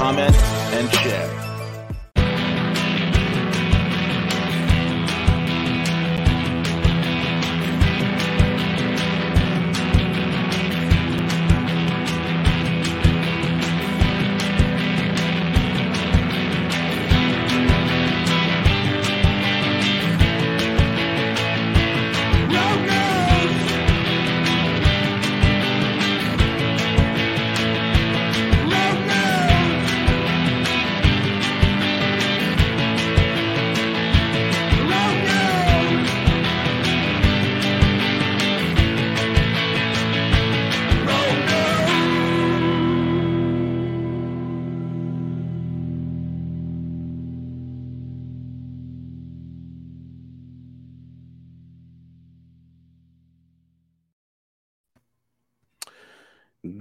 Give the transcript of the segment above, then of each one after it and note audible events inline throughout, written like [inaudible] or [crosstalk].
comment, and share.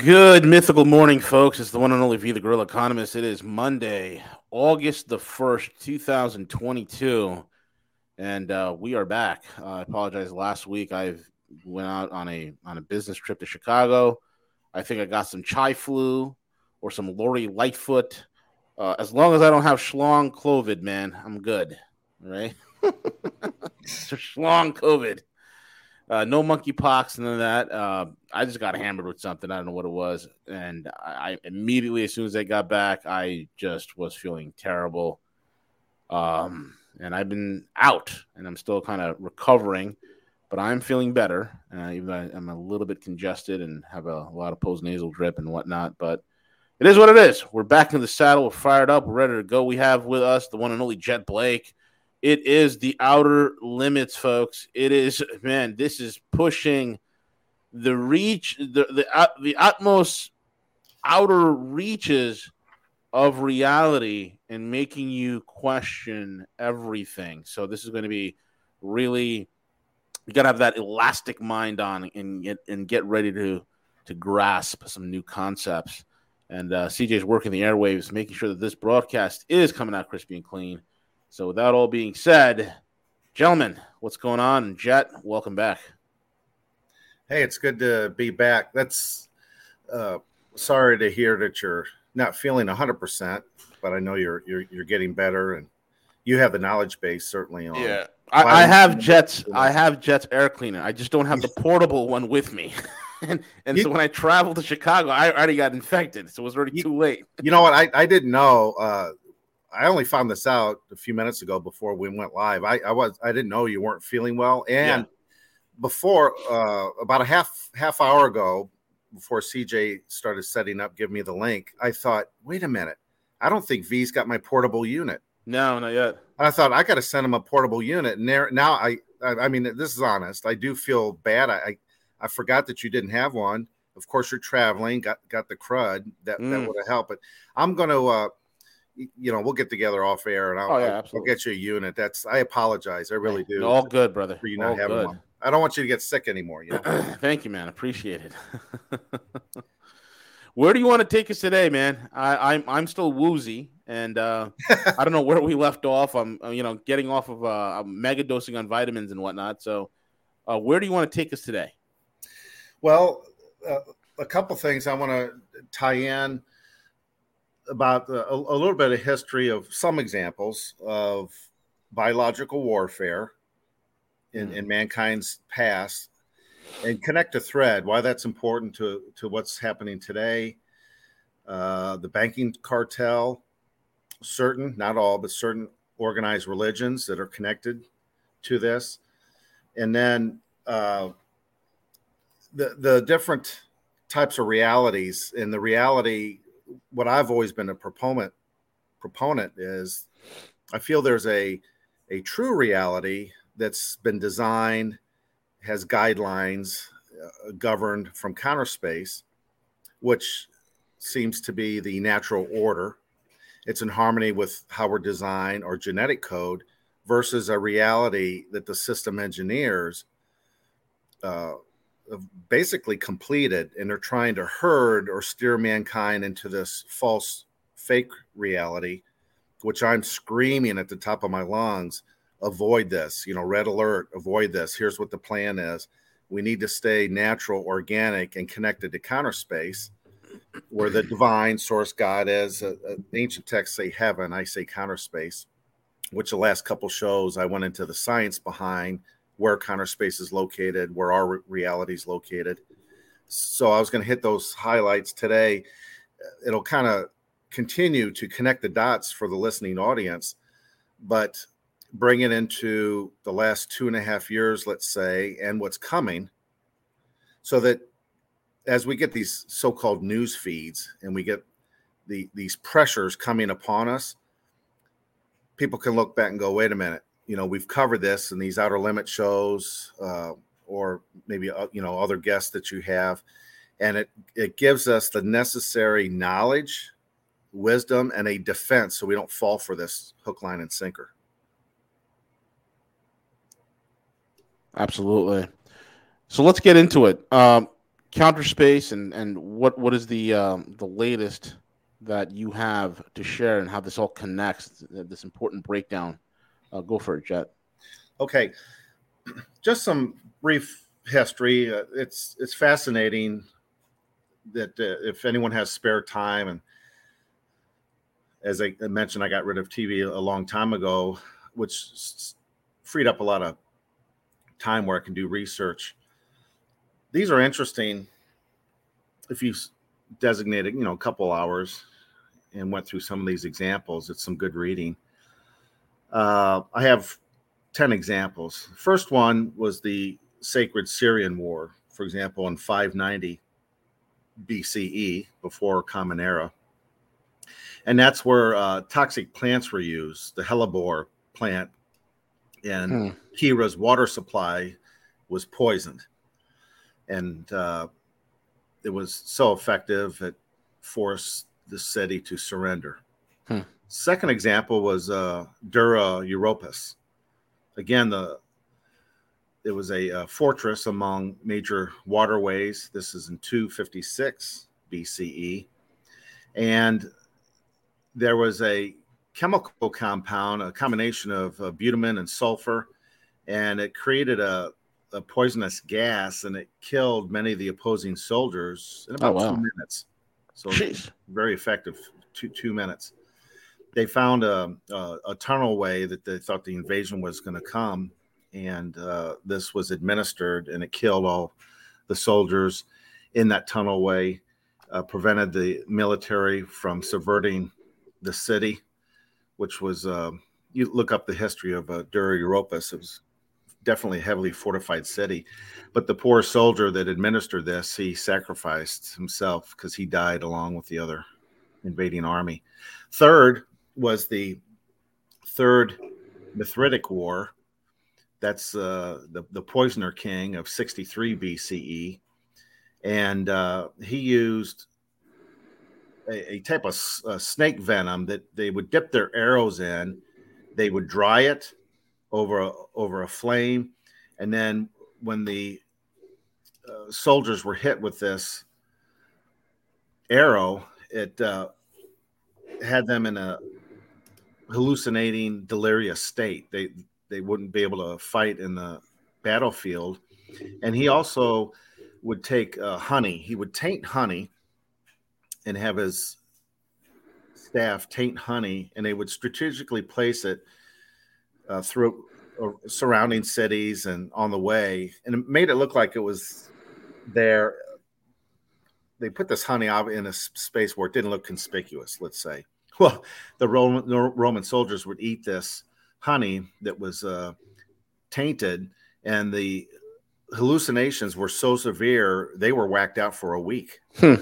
Good mythical morning, folks. It's the one and only V, the Guerrilla Economist. It is Monday, August the 1st, 2022. And uh, we are back. Uh, I apologize. Last week I went out on a on a business trip to Chicago. I think I got some chai flu or some Lori Lightfoot. Uh, as long as I don't have schlong COVID, man, I'm good. Right. [laughs] schlong COVID. Uh, no monkeypox, none of that. Uh, I just got hammered with something. I don't know what it was, and I, I, immediately, as soon as I got back, I just was feeling terrible. Um, and I've been out, and I'm still kind of recovering, but I'm feeling better. Uh, even though I'm a little bit congested and have a, a lot of post nasal drip and whatnot, but it is what it is. We're back in the saddle. We're fired up. We're ready to go. We have with us the one and only Jet Blake. It is the outer limits, folks. It is [laughs] man. This is pushing the reach, the the uh, the utmost outer reaches of reality and making you question everything. So this is going to be really you got to have that elastic mind on and get and get ready to to grasp some new concepts. And uh, CJ's working the airwaves, making sure that this broadcast is coming out crispy and clean. So, with that all being said, gentlemen, what's going on? Jet, welcome back. Hey, it's good to be back. That's uh, sorry to hear that you're not feeling 100%, but I know you're you're you're getting better and you have the knowledge base certainly on. Yeah. I, I have Jets. I have Jets air cleaner. I just don't have the [laughs] portable one with me. [laughs] and and you, so when I traveled to Chicago, I already got infected, so it was already you, too late. you know what? I, I didn't know. Uh, I only found this out a few minutes ago before we went live. I, I was I didn't know you weren't feeling well, and yeah. before uh, about a half half hour ago, before CJ started setting up, give me the link. I thought, wait a minute, I don't think V's got my portable unit. No, not yet. And I thought I got to send him a portable unit, and there now I, I, I mean this is honest. I do feel bad. I, I I forgot that you didn't have one. Of course, you're traveling, got got the crud that mm. that would have helped. But I'm going to. Uh, you know, we'll get together off air and I'll, oh, yeah, I'll, get you a unit. That's I apologize. I really do. All good, brother. For you not All having good. one. I don't want you to get sick anymore. You know? [clears throat] Thank you, man. Appreciate it. [laughs] where do you want to take us today, man? I, I'm I'm still woozy, and uh, I don't know where we left off. I'm you know getting off of uh, mega dosing on vitamins and whatnot. So, uh, where do you want to take us today? Well, uh, a couple things I want to tie in about a, a, little bit of history of some examples of biological warfare in, mm. in mankind's past and connect a thread why that's important to, to what's happening today uh, the banking cartel certain not all but certain organized religions that are connected to this and then uh, the the different types of realities and the reality what I've always been a proponent proponent is I feel there's a a true reality that's been designed has guidelines uh, governed from counter space which seems to be the natural order. It's in harmony with how we're designed or genetic code versus a reality that the system engineers uh, basically completed and they're trying to herd or steer mankind into this false fake reality which i'm screaming at the top of my lungs avoid this you know red alert avoid this. Here's what the plan is. We need to stay natural organic and connected to counter space where the divine source god is. Uh, uh, ancient texts say heaven i say counter space which the last couple shows I went into the science behind where counter space is located, where our reality is located. So I was going to hit those highlights today. It'll kind of continue to connect the dots for the listening audience, but bring it into the last two and a half years, let's say, and what's coming, so that as we get these so-called news feeds and we get the these pressures coming upon us, people can look back and go, wait a minute, you know, we've covered this in these outer limit shows, uh, or maybe uh, you know other guests that you have, and it it gives us the necessary knowledge, wisdom, and a defense, so we don't fall for this hook, line, and sinker. Absolutely. So let's get into it. Um, counter space and and what what is the um, the latest that you have to share and how this all connects, this important breakdown. Uh, go for it, Jet. Okay, [clears throat] just some brief history. Uh, it's it's fascinating that uh, if anyone has spare time, and as I mentioned, I got rid of TV a long time ago, which freed up a lot of time where I can do research. These are interesting. If you designated, you know, a couple hours and went through some of these examples. It's some good reading. Uh, I have 10 examples. First one was the Sacred Syrian War, for example, in 590 BCE, before Common Era. And that's where uh, toxic plants were used. The hellebore plant in hmm. Kirrha's water supply was poisoned. And uh, it was so effective it forced the city to surrender. Hmm. Second example was uh, Dura Europos. Again, the it was a, a, fortress among major waterways. This is in 256 BCE, and there was a chemical compound, a combination of uh, bitumen and sulfur, and it created a, a, poisonous gas, and it killed many of the opposing soldiers in about oh, wow. two minutes. So Jeez. very effective. Two two minutes. They found a, a, a tunnel way that they thought the invasion was going to come, and uh, this was administered, and it killed all the soldiers in that tunnel way, uh, prevented the military from subverting the city, which was. Uh, you look up the history of uh, Dura. It was definitely a heavily fortified city. But the poor soldier that administered this, he sacrificed himself because he died along with the other invading army. Third was the third Mithridatic War. That's uh, the, the poisoner king of 63 BCE. And uh, he used a, a type of snake venom that they would dip their arrows in. They would dry it over a, over a flame, and then when the uh, soldiers were hit with this arrow, it uh, had them in a hallucinating, delirious state. They they wouldn't be able to fight in the battlefield, and he also would take uh, honey. He would taint honey and have his staff taint honey, and they would strategically place it uh, through uh, surrounding cities and on the way, and it made it look like it was there. They put this honey in a space where it didn't look conspicuous. Let's say, [laughs] well, the Roman, Roman soldiers would eat this honey that was uh, tainted, and the hallucinations were so severe they were whacked out for a week. Hmm.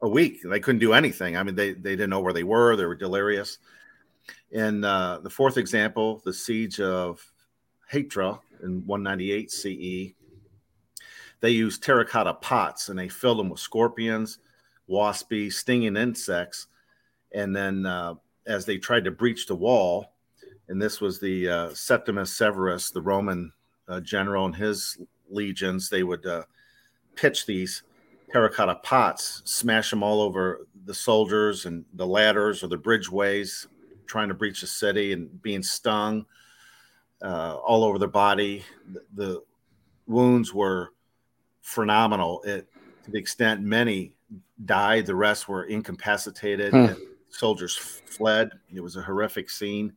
A week. They couldn't do anything. I mean, they, they didn't know where they were. They were delirious. In uh, the fourth example, the siege of Hatra in 198 CE, they used terracotta pots and they filled them with scorpions, waspy, stinging insects. And then uh, as they tried to breach the wall, and this was the uh, Septimus Severus, the Roman uh, general and his legions, they would uh, pitch these terracotta pots, smash them all over the soldiers and the ladders or the bridgeways, trying to breach the city and being stung uh, all over their body. The, the wounds were phenomenal it, to the extent many died, the rest were incapacitated. Hmm. Soldiers fled. It was a horrific scene.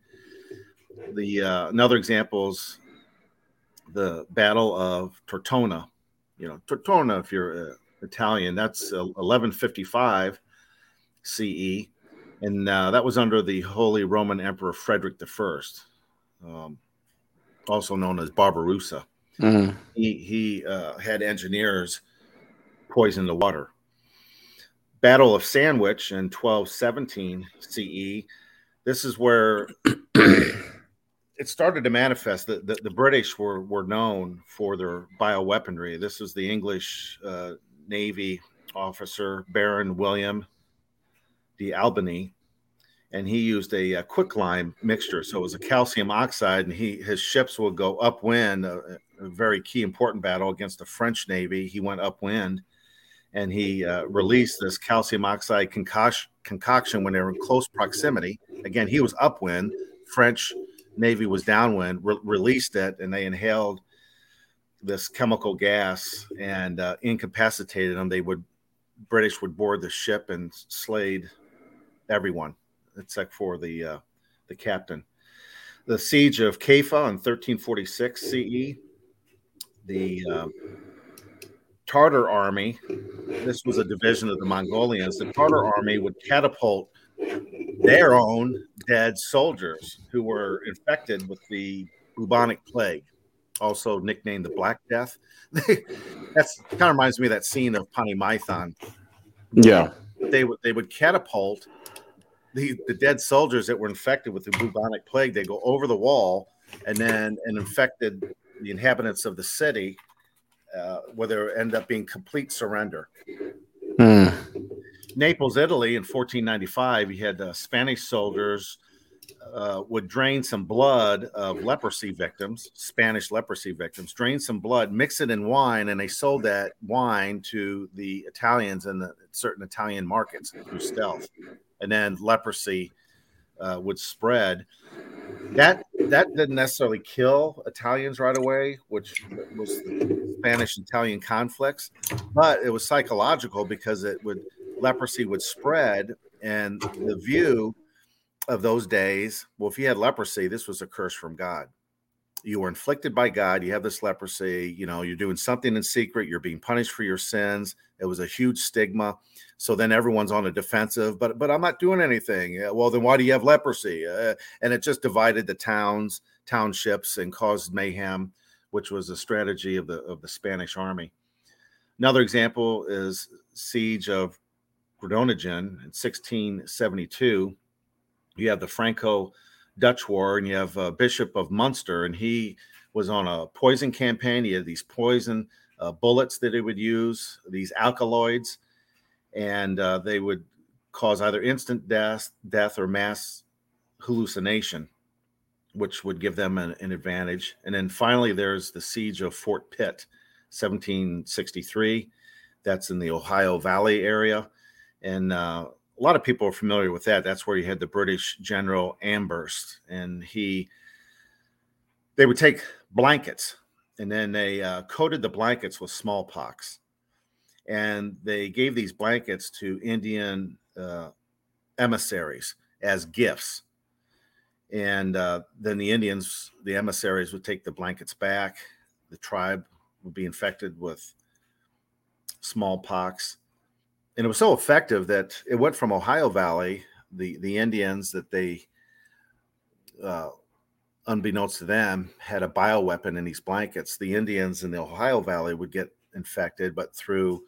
The uh, another example is the Battle of Tortona. You know, Tortona, if you're uh, Italian, that's 1155 CE, and uh, that was under the Holy Roman Emperor Frederick I, um, also known as Barbarossa. Mm-hmm. He he uh, had engineers poison the water. Battle of Sandwich in 1217 CE. This is where [clears throat] it started to manifest that the, the, British were, were known for their bioweaponry. This was the English uh, Navy officer, Baron William de Albany, and he used a, a quicklime mixture. So it was a calcium oxide, and he his ships would go upwind. A, a very key important battle against the French Navy. He went upwind, and he uh, released this calcium oxide concoction, when they were in close proximity. Again, he was upwind. French Navy was downwind. Re- released it, and they inhaled this chemical gas and uh, incapacitated them. They would British would board the ship and slayed everyone except for the uh, the captain. The siege of Kaffa in 1346 CE. The uh, Tartar army. This was a division of the Mongolians. The Tartar army would catapult their own dead soldiers who were infected with the bubonic plague also nicknamed the Black Death. [laughs] That's kind of reminds me of that scene of Monty Python. Yeah, they would they would catapult the the dead soldiers that were infected with the bubonic plague. They go over the wall and then and infected the inhabitants of the city, uh, where there end up being complete surrender. Hmm. Naples, Italy, in 1495, you had uh, Spanish soldiers uh, would drain some blood of leprosy victims, Spanish leprosy victims, drain some blood, mix it in wine, and they sold that wine to the Italians in the certain Italian markets through stealth. And then leprosy uh, would spread. That that didn't necessarily kill Italians right away, which was the Spanish Italian conflicts, but it was psychological because it would leprosy would spread, and the view of those days, well, if you had leprosy, this was a curse from God. You were inflicted by God. You have this leprosy. You know, you're doing something in secret. You're being punished for your sins. It was a huge stigma. So then everyone's on a defensive. But but I'm not doing anything. Well, then why do you have leprosy? Uh, and it just divided the towns, townships, and caused mayhem, which was a strategy of the of the Spanish army. Another example is siege of Groningen in 1672 you have the Franco Dutch War, and you have uh, Bishop of Munster, and he was on a poison campaign. He had these poison uh, bullets that he would use, these alkaloids, and uh, they would cause either instant death, death or mass hallucination, which would give them an, an advantage. And then finally, there's the siege of Fort Pitt, 1763. That's in the Ohio Valley area, and uh, a lot of people are familiar with that. That's where you had the British General Amherst, and he they would take blankets and then they uh, coated the blankets with smallpox, and they gave these blankets to Indian uh, emissaries as gifts. And uh, then the Indians, the emissaries, would take the blankets back. The tribe would be infected with smallpox and it was so effective that it went from Ohio Valley, the the Indians that they, uh, unbeknownst to them, had a bioweapon in these blankets. The Indians in the Ohio Valley would get infected, but through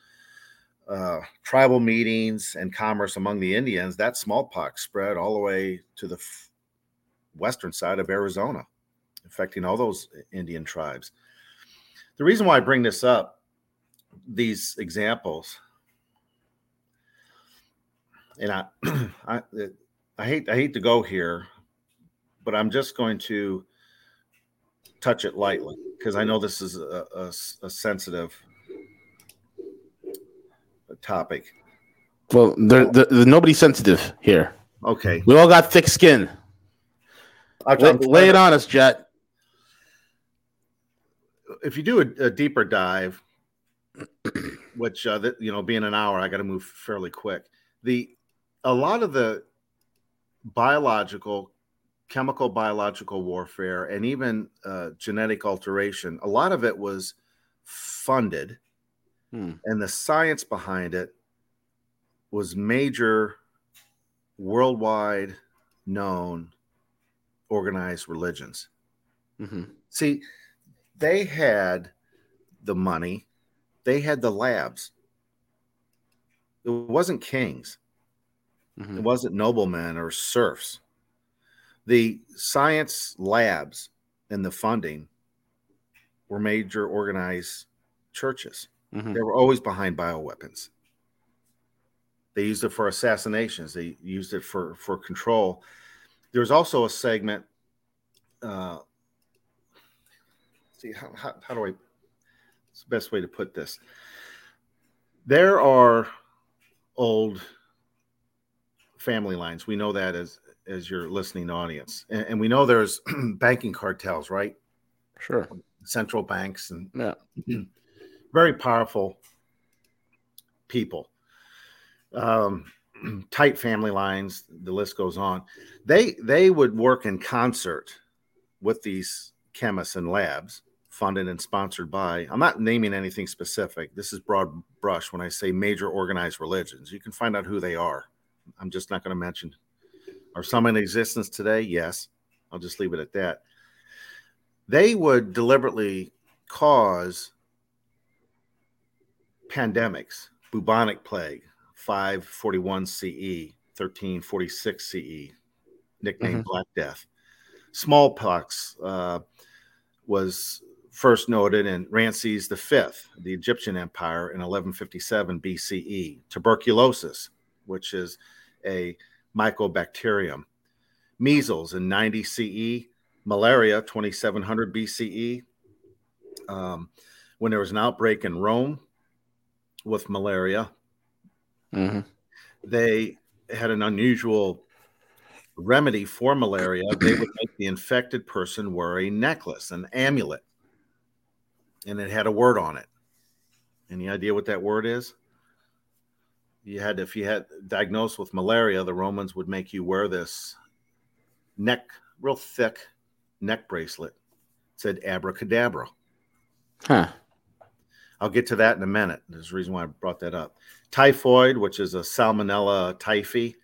uh, tribal meetings and commerce among the Indians, that smallpox spread all the way to the f- western side of Arizona, affecting all those Indian tribes. The reason why I bring this up, these examples, and I, [clears throat] I, I hate, I hate to go here, but I'm just going to touch it lightly because I know this is a, a, a sensitive topic. Well, there, there, there's nobody sensitive here. Okay, We all got thick skin. I'll, Lay, lay it on us, Jet. If you do a, a deeper dive, [clears throat] which uh, that you know, being an hour, I got to move fairly quick. The a lot of the biological, chemical biological warfare, and even uh, genetic alteration, a lot of it was funded, Hmm. and the science behind it was major, worldwide known, organized religions. hmm See, they had the money, they had the labs. It wasn't kings, hmm it wasn't noblemen or serfs. The science labs and the funding were major organized churches. hmm They were always behind bioweapons. They used it for assassinations. They used it for for control. There's also a segment. Uh, see how, how, how do I? It's the best way to put this. There are old family lines. We know that as as your listening audience, and, and we know there's [clears throat] banking cartels, right? Sure. Central banks and Yeah. [clears throat] very powerful people um, [clears throat] tight family lines the list goes on they they would work in concert with these chemists and labs funded and sponsored by i'm not naming anything specific this is broad brush when i say major organized religions you can find out who they are i'm just not going to mention are some in existence today yes i'll just leave it at that they would deliberately cause pandemics, bubonic plague, 541 CE, 1346 CE, nicknamed Mhm. Black Death. Smallpox uh, was first noted in Ramses V, the Egyptian Empire, in 1157 BCE. Tuberculosis, which is a mycobacterium. Measles in 90 CE. Malaria, 2700 BCE. Um, when there was an outbreak in Rome with malaria, hmm they had an unusual remedy for malaria. They would make the infected person wear a necklace, an amulet, and it had a word on it. Any idea what that word is? You had, if you had diagnosed with malaria, the Romans would make you wear this neck, real thick neck bracelet. It said abracadabra. Huh. I'll get to that in a minute. There's a reason why I brought that up. Typhoid, which is a Salmonella typhi,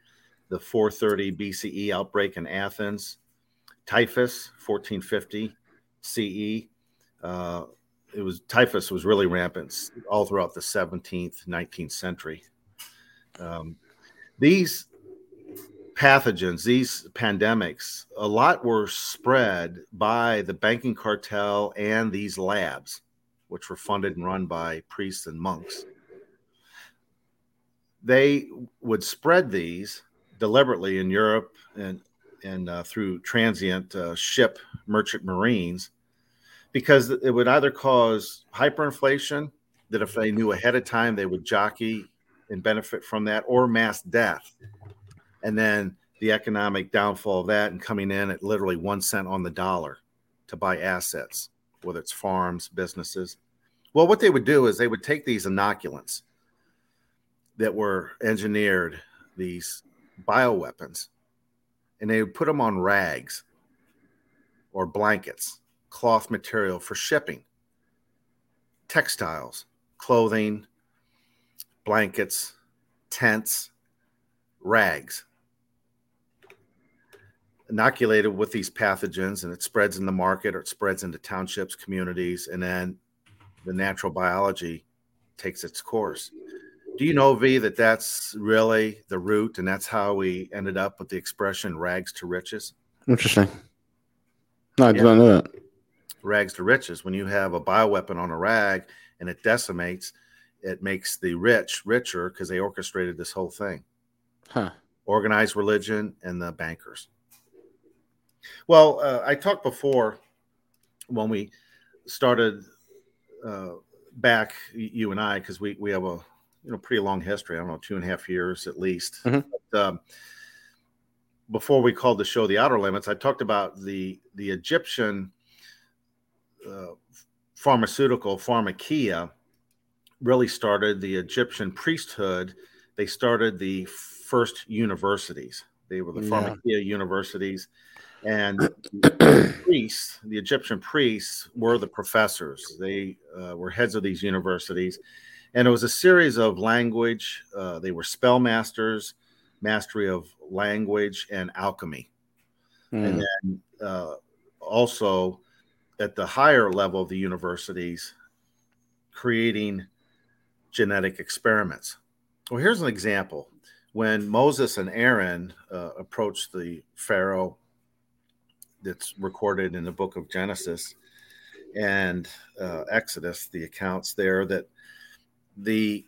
the 430 BCE outbreak in Athens. Typhus, 1450 CE. Uh, it was typhus was really rampant all throughout the 17th, 19th century. Um, these pathogens, these pandemics, a lot were spread by the banking cartel and these labs which were funded and run by priests and monks. They would spread these deliberately in Europe and and uh, through transient uh, ship merchant marines because it would either cause hyperinflation that if they knew ahead of time they would jockey and benefit from that or mass death and then the economic downfall of that and coming in at literally one cent on the dollar to buy assets whether it's farms, businesses. Well, what they would do is they would take these inoculants that were engineered, these bioweapons, and they would put them on rags or blankets, cloth material for shipping, textiles, clothing, blankets, tents, rags inoculated with these pathogens and it spreads in the market or it spreads into townships, communities, and then the natural biology takes its course. Do you know, V, that that's really the root and that's how we ended up with the expression rags to riches? Interesting. No, I did not know that. Rags to riches. When you have a bioweapon on a rag and it decimates, it makes the rich richer because they orchestrated this whole thing. huh. organized religion, and the bankers. Well, uh, I talked before when we started uh, back, you and I, because we, we have a you know pretty long history. I don't know, two and a half years at least. Mm-hmm. But, um, before we called the show the Outer Limits, I talked about the the Egyptian uh, pharmaceutical pharmakia really started the Egyptian priesthood. They started the first universities. They were the yeah. pharmakia universities, and the [clears throat] priests, the Egyptian priests, were the professors. They uh, were heads of these universities, and it was a series of language. Uh, they were spell masters, mastery of language, and alchemy, mm. and then uh, also at the higher level of the universities, creating genetic experiments. Well, here's an example. When Moses and Aaron uh, approached the Pharaoh that's recorded in the book of Genesis and uh, Exodus, the accounts there that the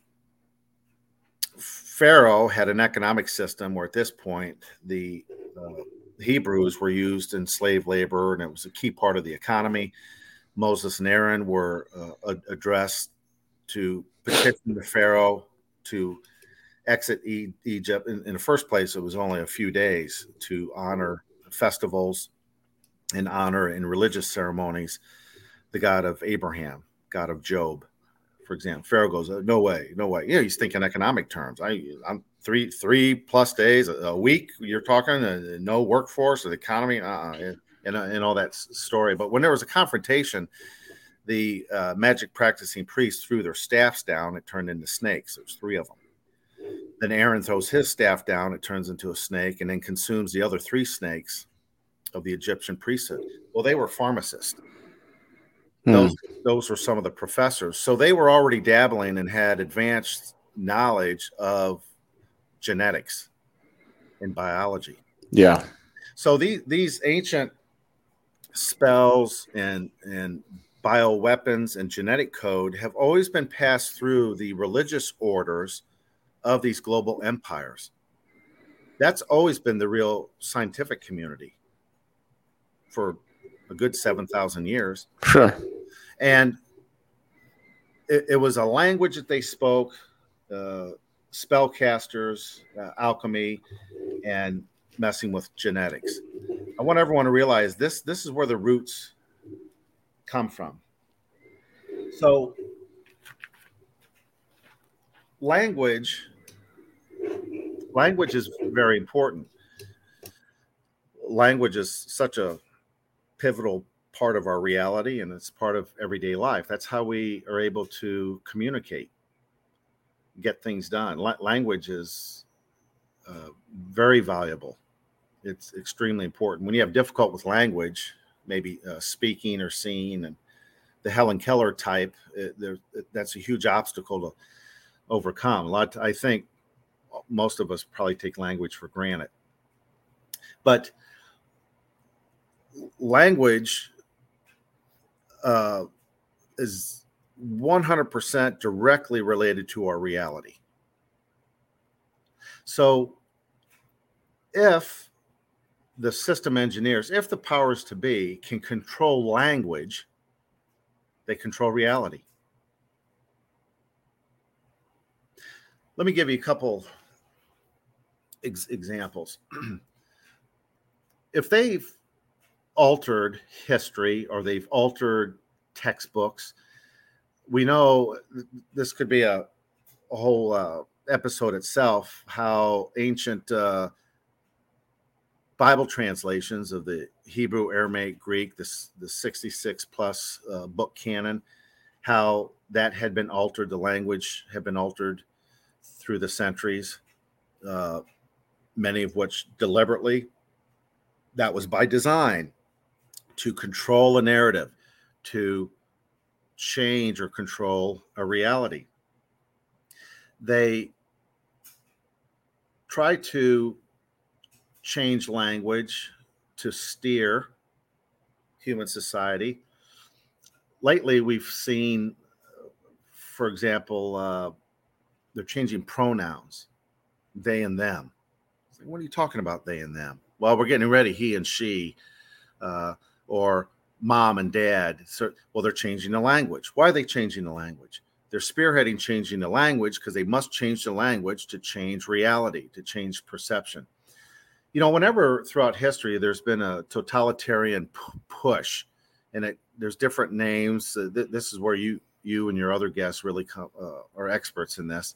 Pharaoh had an economic system where at this point the uh, Hebrews were used in slave labor and it was a key part of the economy. Moses and Aaron were uh, addressed to petition the Pharaoh to exit e- Egypt. In, in, the first place, it was only a few days to honor festivals and honor in religious ceremonies the God of Abraham, God of Job, for example. Pharaoh goes, uh, "No way, no way." Yeah, he's thinking economic terms. I, I'm three three plus days a, week. You're talking uh, no workforce, or the economy, uh, and, and, and all that story. But when there was a confrontation, the uh, magic practicing priests threw their staffs down. It turned into snakes. There's three of them. Then Aaron throws his staff down. It turns into a snake, and then consumes the other three snakes of the Egyptian priesthood. Well, they were pharmacists. Hmm. Those, those were some of the professors. So they were already dabbling and had advanced knowledge of genetics and biology. Yeah. So these these ancient spells and and bioweapons and genetic code have always been passed through the religious orders of these global empires. That's always been the real scientific community for a good 7,000 years. Sure. And it, it, was a language that they spoke, uh, spellcasters, uh, alchemy, and messing with genetics. I want everyone to realize this this is where the roots come from. So, language language is very important. Language is such a pivotal part of our reality and it's part of everyday life. That's how we are able to communicate, get things done. La- language is uh, very valuable. It's extremely important. When you have difficult with language, maybe uh, speaking or seeing, and the Helen Keller type, it, there, it, that's a huge obstacle to overcome. A lot, I think, most of us probably take language for granted, but language uh, is 100% directly related to our reality. So, if the system engineers, if the powers to be can control language, they control reality. Let me give you a couple ex- examples. [clears throat] if they've altered history or they've altered textbooks, we know this could be a, a whole uh, episode itself how ancient uh, Bible translations of the Hebrew, Aramaic, Greek, this the 66 plus uh, book canon, how that had been altered, the language had been altered through the centuries, uh, many of which deliberately. That was by design to control a narrative, to change or control a reality. They try to change language to steer human society. Lately, we've seen, for example, uh, they're changing pronouns, they and them. What are you talking about, they and them? Well, we're getting ready, he and she, uh, or mom and dad. So, well, they're changing the language. Why are they changing the language? They're spearheading changing the language because they must change the language to change reality, to change perception. You know, whenever throughout history there's been a totalitarian p- push, and it, there's different names. Uh, th- this is where you you and your other guests really come, uh, are experts in this.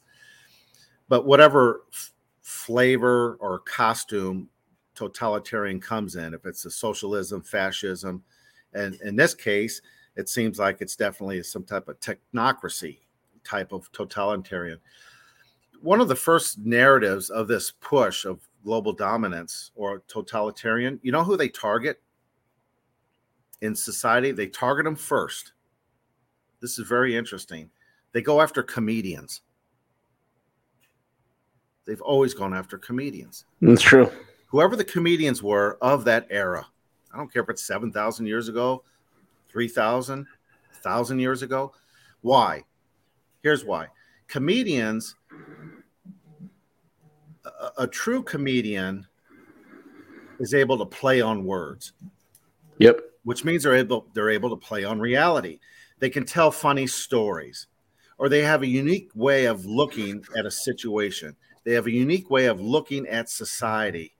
But whatever f- flavor or costume totalitarian comes in, if it's a socialism, fascism, and in this case, it seems like it's definitely some type of technocracy type of totalitarian. One of the first narratives of this push of global dominance or totalitarian, you know who they target in society? They target them first. This is very interesting. They go after comedians. They've always gone after comedians. That's true. Whoever the comedians were of that era, I don't care if it's 7,000 years ago, 3,000, 1,000 years ago. Why? Here's why. Comedians, a, a true comedian is able to play on words. Yep. Which means they're able they're able to play on reality. They can tell funny stories or they have a unique way of looking at a situation. They have a unique way of looking at society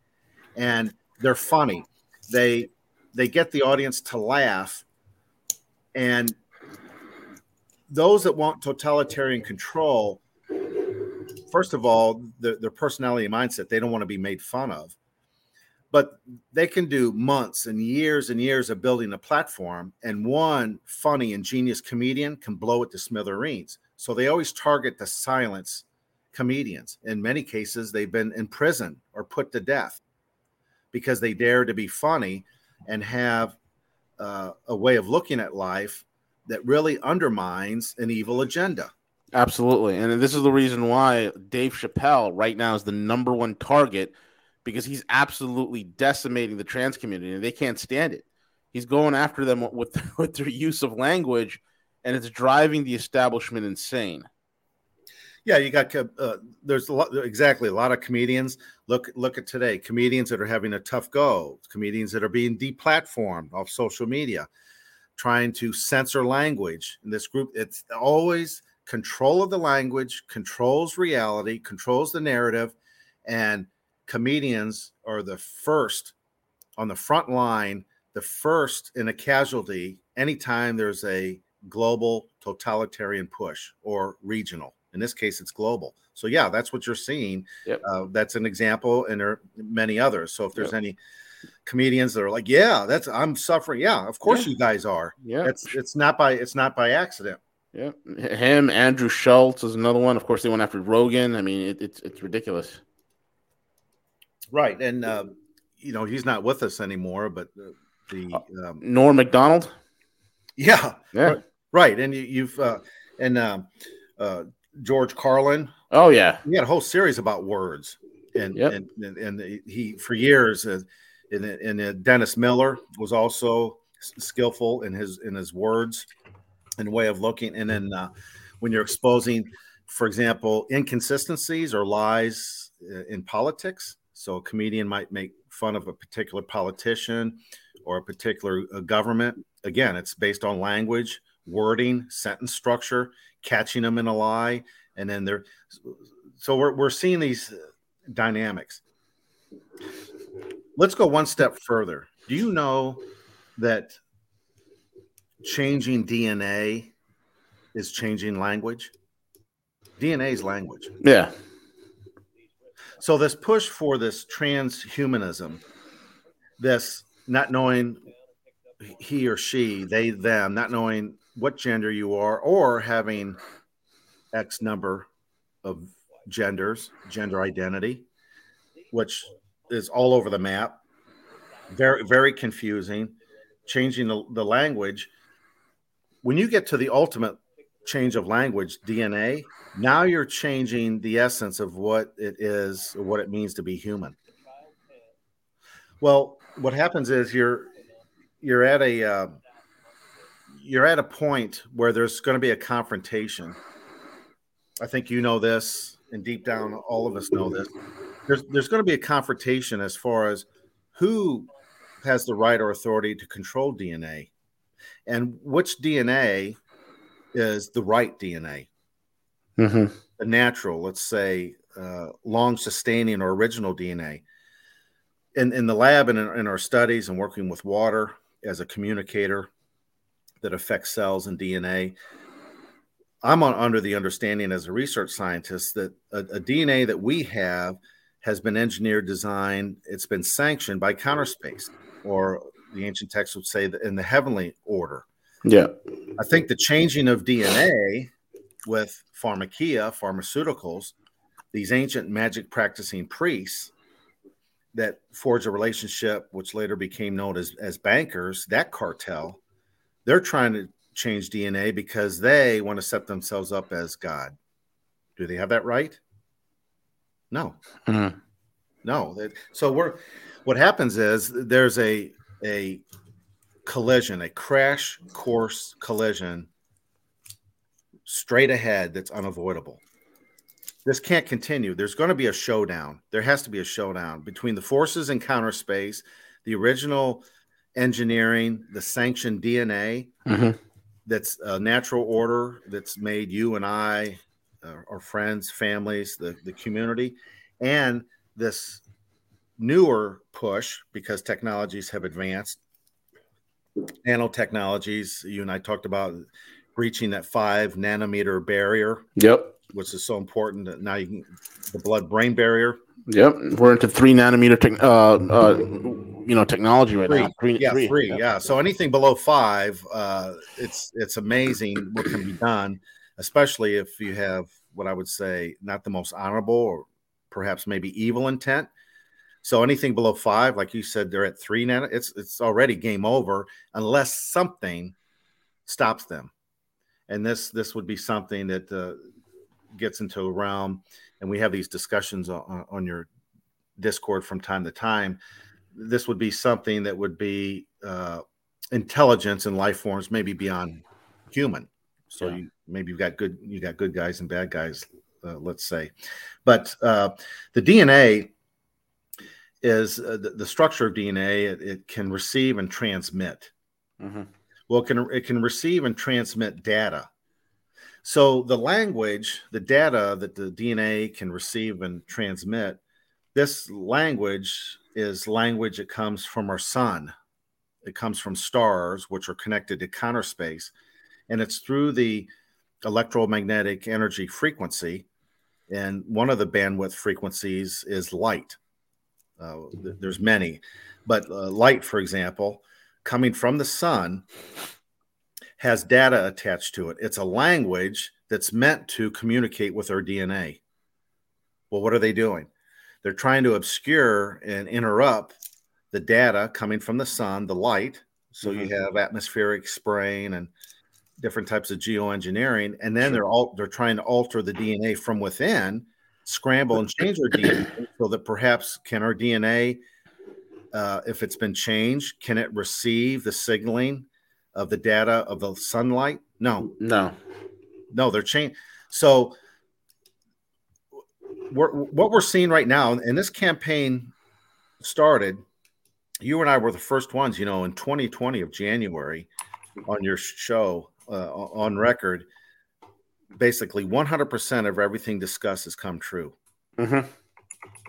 and they're funny. They they get the audience to laugh and those that want totalitarian control first of all the, their personality mindset they don't want to be made fun of. But they can do months and years and years of building a platform and one funny and genius comedian can blow it to smithereens. So they always target the silence comedians. In many cases they've been in prison or put to death because they dare to be funny and have uh, a way of looking at life that really undermines an evil agenda. Absolutely. And this is the reason why Dave Chappelle right now is the number one target because he's absolutely decimating the trans community and they can't stand it. He's going after them [laughs] with, with their use of language and it's driving the establishment insane. Yeah, you got uh, there's a lot exactly a lot of comedians. Look look at today, comedians that are having a tough go, comedians that are being deplatformed off social media, trying to censor language. In this group, it's always control of the language, controls reality, controls the narrative, and comedians are the first on the front line, the first in a casualty anytime there's a global totalitarian push or regional in this case, it's global. So yeah, that's what you're seeing. Yep. Uh, that's an example, and there are many others. So if there's yep. any comedians that are like, "Yeah, that's I'm suffering," yeah, of course yeah. you guys are. Yeah, it's it's not by it's not by accident. Yeah, him, Andrew Schulz is another one. Of course, they went after Rogan. I mean, it, it's it's ridiculous. Right, and uh, you know he's not with us anymore, but the, the uh, um, Norm Macdonald. Yeah, yeah, right, and you, have uh, and um, uh, George Carlin. Oh yeah, he had a whole series about words, and yep. and, and, and he for years, uh, and, and uh, Dennis Miller was also skillful in his in his words and way of looking. And then uh, when you're exposing, for example, inconsistencies or lies uh, in politics, so a comedian might make fun of a particular politician or a particular uh, government. Again, it's based on language, wording, sentence structure catching them in a lie, and then they're so we're we're seeing these dynamics. Let's go one step further. Do you know that changing DNA is changing language? DNA is language. Yeah. So this push for this transhumanism, this not knowing he or she, they, them, not knowing what gender you are or having X number of genders, gender identity, which is all over the map. Very, very confusing, changing the, the language. When you get to the ultimate change of language, DNA, now you're changing the essence of what it is what it means to be human. Well, what happens is you're you're at a uh, you're at a point where there's going to be a confrontation. I think you know this, and deep down, all of us know this. there's there's going to be a confrontation as far as who has the right or authority to control DNA, and which DNA is the right DNA, mm-hmm. the natural, let's say, uh, long sustaining or original DNA. In in the lab and in, in our studies and working with water as a communicator that affects cells and DNA. I'm on, under the understanding as a research scientist that a, a, DNA that we have has been engineered, designed, it's been sanctioned by counter space, or the ancient texts would say that in the heavenly order. Yeah. I think the changing of DNA with pharmakeia, pharmaceuticals, these ancient magic practicing priests that forged a relationship, which later became known as, as bankers, that cartel, they're trying to change DNA because they want to set themselves up as God. Do they have that right? No. Mm-hmm. No. So we're what happens is there's a a collision, a crash course collision straight ahead that's unavoidable. This can't continue. There's going to be a showdown. There has to be a showdown between the forces in counter space, the original engineering, the sanctioned DNA mm-hmm. that's a natural order that's made you and I, uh, our friends, families, the, the community, and this newer push because technologies have advanced. Nanotechnologies, you and I talked about reaching that five nanometer barrier. Yep. Which is so important that now you can the blood brain barrier. Yep. We're into three nanometer te- uh, uh, you know technology right three. now. Three, yeah, three. three. Yeah. yeah. So anything below five, uh, it's it's amazing what can be done, especially if you have what I would say not the most honorable or perhaps maybe evil intent. So anything below five, like you said, they're at three now. It's it's already game over unless something stops them. And this this would be something that uh, gets into a realm, and we have these discussions on, on your Discord from time to time. This would be something that would be uh, intelligence and life forms, maybe beyond human. So yeah. you maybe you've got good you got good guys and bad guys, uh, let's say, but uh, the DNA is uh, the, the, structure of DNA. It, it, can receive and transmit. Mm-hmm. Well, it can it can receive and transmit data. So the language, the data that the DNA can receive and transmit, this language is language that comes from our sun. It comes from stars, which are connected to counter space, and it's through the electromagnetic energy frequency. And one of the bandwidth frequencies is light. Uh, there's many, but uh, light, for example, coming from the sun has data attached to it. It's a language that's meant to communicate with our DNA. Well, what are they doing? They're trying to obscure and interrupt the data coming from the sun, the light. So mm-hmm. you have atmospheric spraying and different types of geoengineering, and then sure. they're all they're trying to alter the DNA from within scramble and change our DNA so that perhaps can our DNA, uh, if it's been changed, can it receive the signaling of the data of the sunlight? No, no, no. They're changed. So we're, what we're seeing right now, and this campaign started. You and I were the first ones, you know, in 2020 of January, on your show uh, on record basically 100% of everything discussed has come true. Mm-hmm.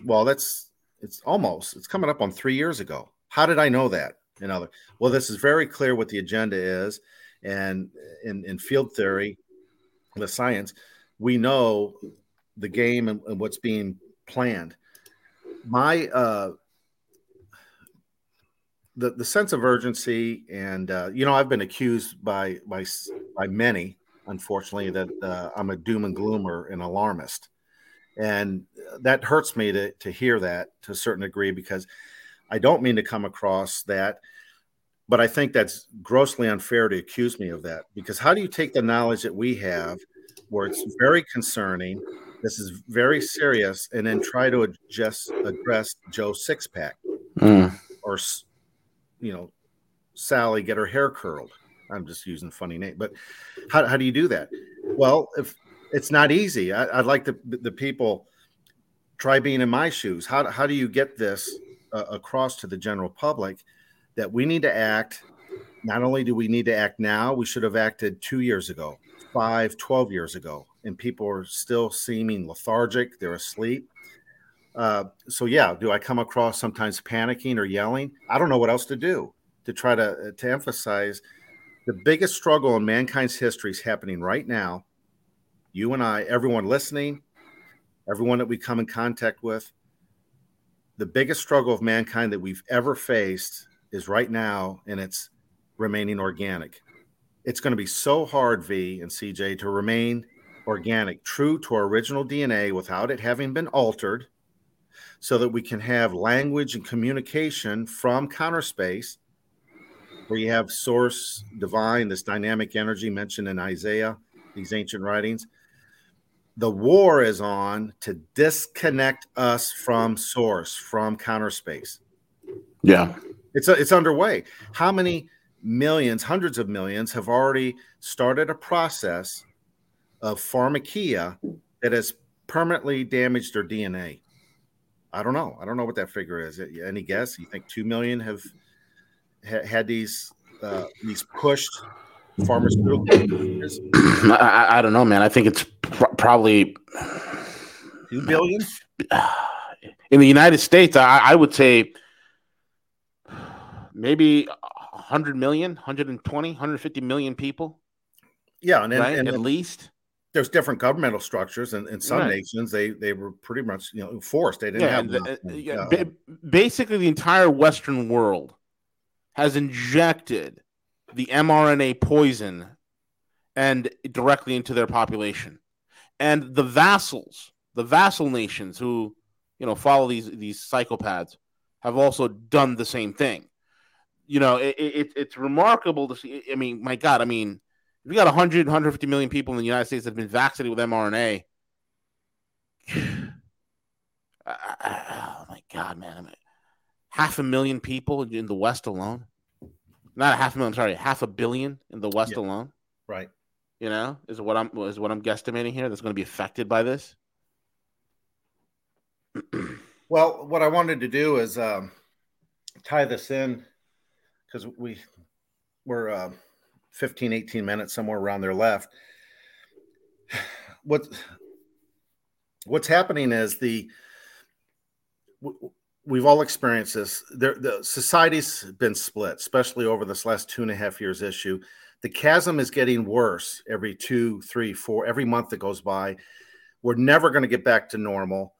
Well, that's it's almost it's coming up on three years ago. How did I know that? You know, well, this is very clear what the agenda is, and in, in field theory, the science, we know the game and, and what's being planned. My uh, the the sense of urgency, and uh, you know, I've been accused by by by many unfortunately, that uh, I'm a doom and gloomer and alarmist. And that hurts me to, to hear that to a certain degree because I don't mean to come across that, but I think that's grossly unfair to accuse me of that because how do you take the knowledge that we have where it's very concerning, this is very serious, and then try to just address Joe Sixpack mm. or, you know, Sally get her hair curled? I'm just using funny name, but how, how do you do that? Well, if it's not easy, I, would like the the people try being in my shoes. How, how do you get this uh, across to the general public that we need to act? Not only do we need to act now, we should have acted two years ago, five, 12 years ago, and people are still seeming lethargic. They're asleep. Uh, so yeah, do I come across sometimes panicking or yelling? I don't know what else to do to try to uh, to emphasize the biggest struggle in mankind's history is happening right now. You and I, everyone listening, everyone that we come in contact with, the biggest struggle of mankind that we've ever faced is right now, and it's remaining organic. It's going to be so hard, V and CJ, to remain organic, true to our original DNA without it having been altered, so that we can have language and communication from counter space where you have source divine, this dynamic energy mentioned in Isaiah, these ancient writings. The war is on to disconnect us from source, from counter space. Yeah. It's a, it's underway. How many millions, hundreds of millions have already started a process of pharmakeia that has permanently damaged their DNA? I don't know. I don't know what that figure is. Any guess? You think 2 million have ha- had these uh, these pushed pharmaceutical. [clears throat] I, I, don't know, man. I think it's pr- probably two billion [sighs] in the United States. I, I would say maybe 100 million, 120, 150 million people. Yeah, and, right? and, and at least there's different governmental structures, and in some right. nations they they were pretty much you know forced. They didn't yeah, have the, yeah, uh, basically the entire Western world has injected the mRNA poison and directly into their population. And the vassals, the vassal nations who, you know, follow these these psychopaths have also done the same thing. You know, it, it, it's remarkable to see. I mean, my God, I mean, we got 100, 150 million people in the United States that have been vaccinated with mRNA, [sighs] oh my God, man. I mean, half a million people in the West alone. Not a half a million, sorry, half a billion in the West yeah. alone. Right. You know, is what I'm is what I'm guesstimating here that's going to be affected by this. [clears throat] well, what I wanted to do is um, tie this in because we we're uh, 15, 18 minutes somewhere around there left. [sighs] What what's happening is the we've all experienced this. There, the society's been split, especially over this last two and a half years issue. The chasm is getting worse every two, three, four, every month that goes by. We're never going to get back to normal.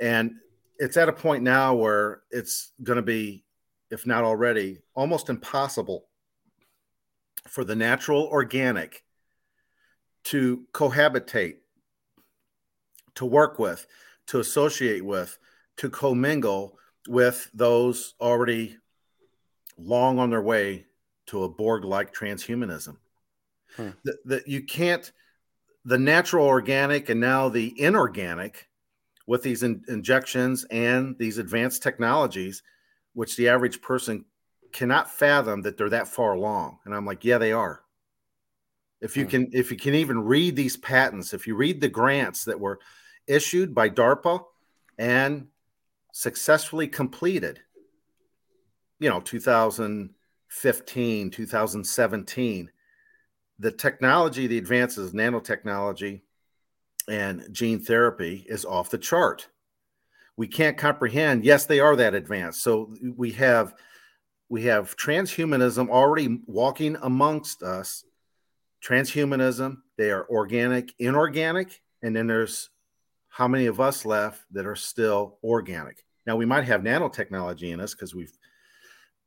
And it's at a point now where it's going to be, if not already, almost impossible for the natural organic to cohabitate, to work with, to associate with, to commingle with those already long on their way to a Borg like transhumanism. Hmm. That, that you can't, the natural organic and now the inorganic with these in, injections and these advanced technologies, which the average person cannot fathom that they're that far along. And I'm like, yeah, they are. If you hmm. can, if you can even read these patents, if you read the grants that were issued by DARPA and successfully completed, you know, 2015, 2017, the technology, the advances, nanotechnology and gene therapy is off the chart. We can't comprehend, yes, they are that advanced. So we have we have transhumanism already walking amongst us. Transhumanism, they are organic, inorganic, and then there's how many of us left that are still organic? Now, we might have nanotechnology in us because we've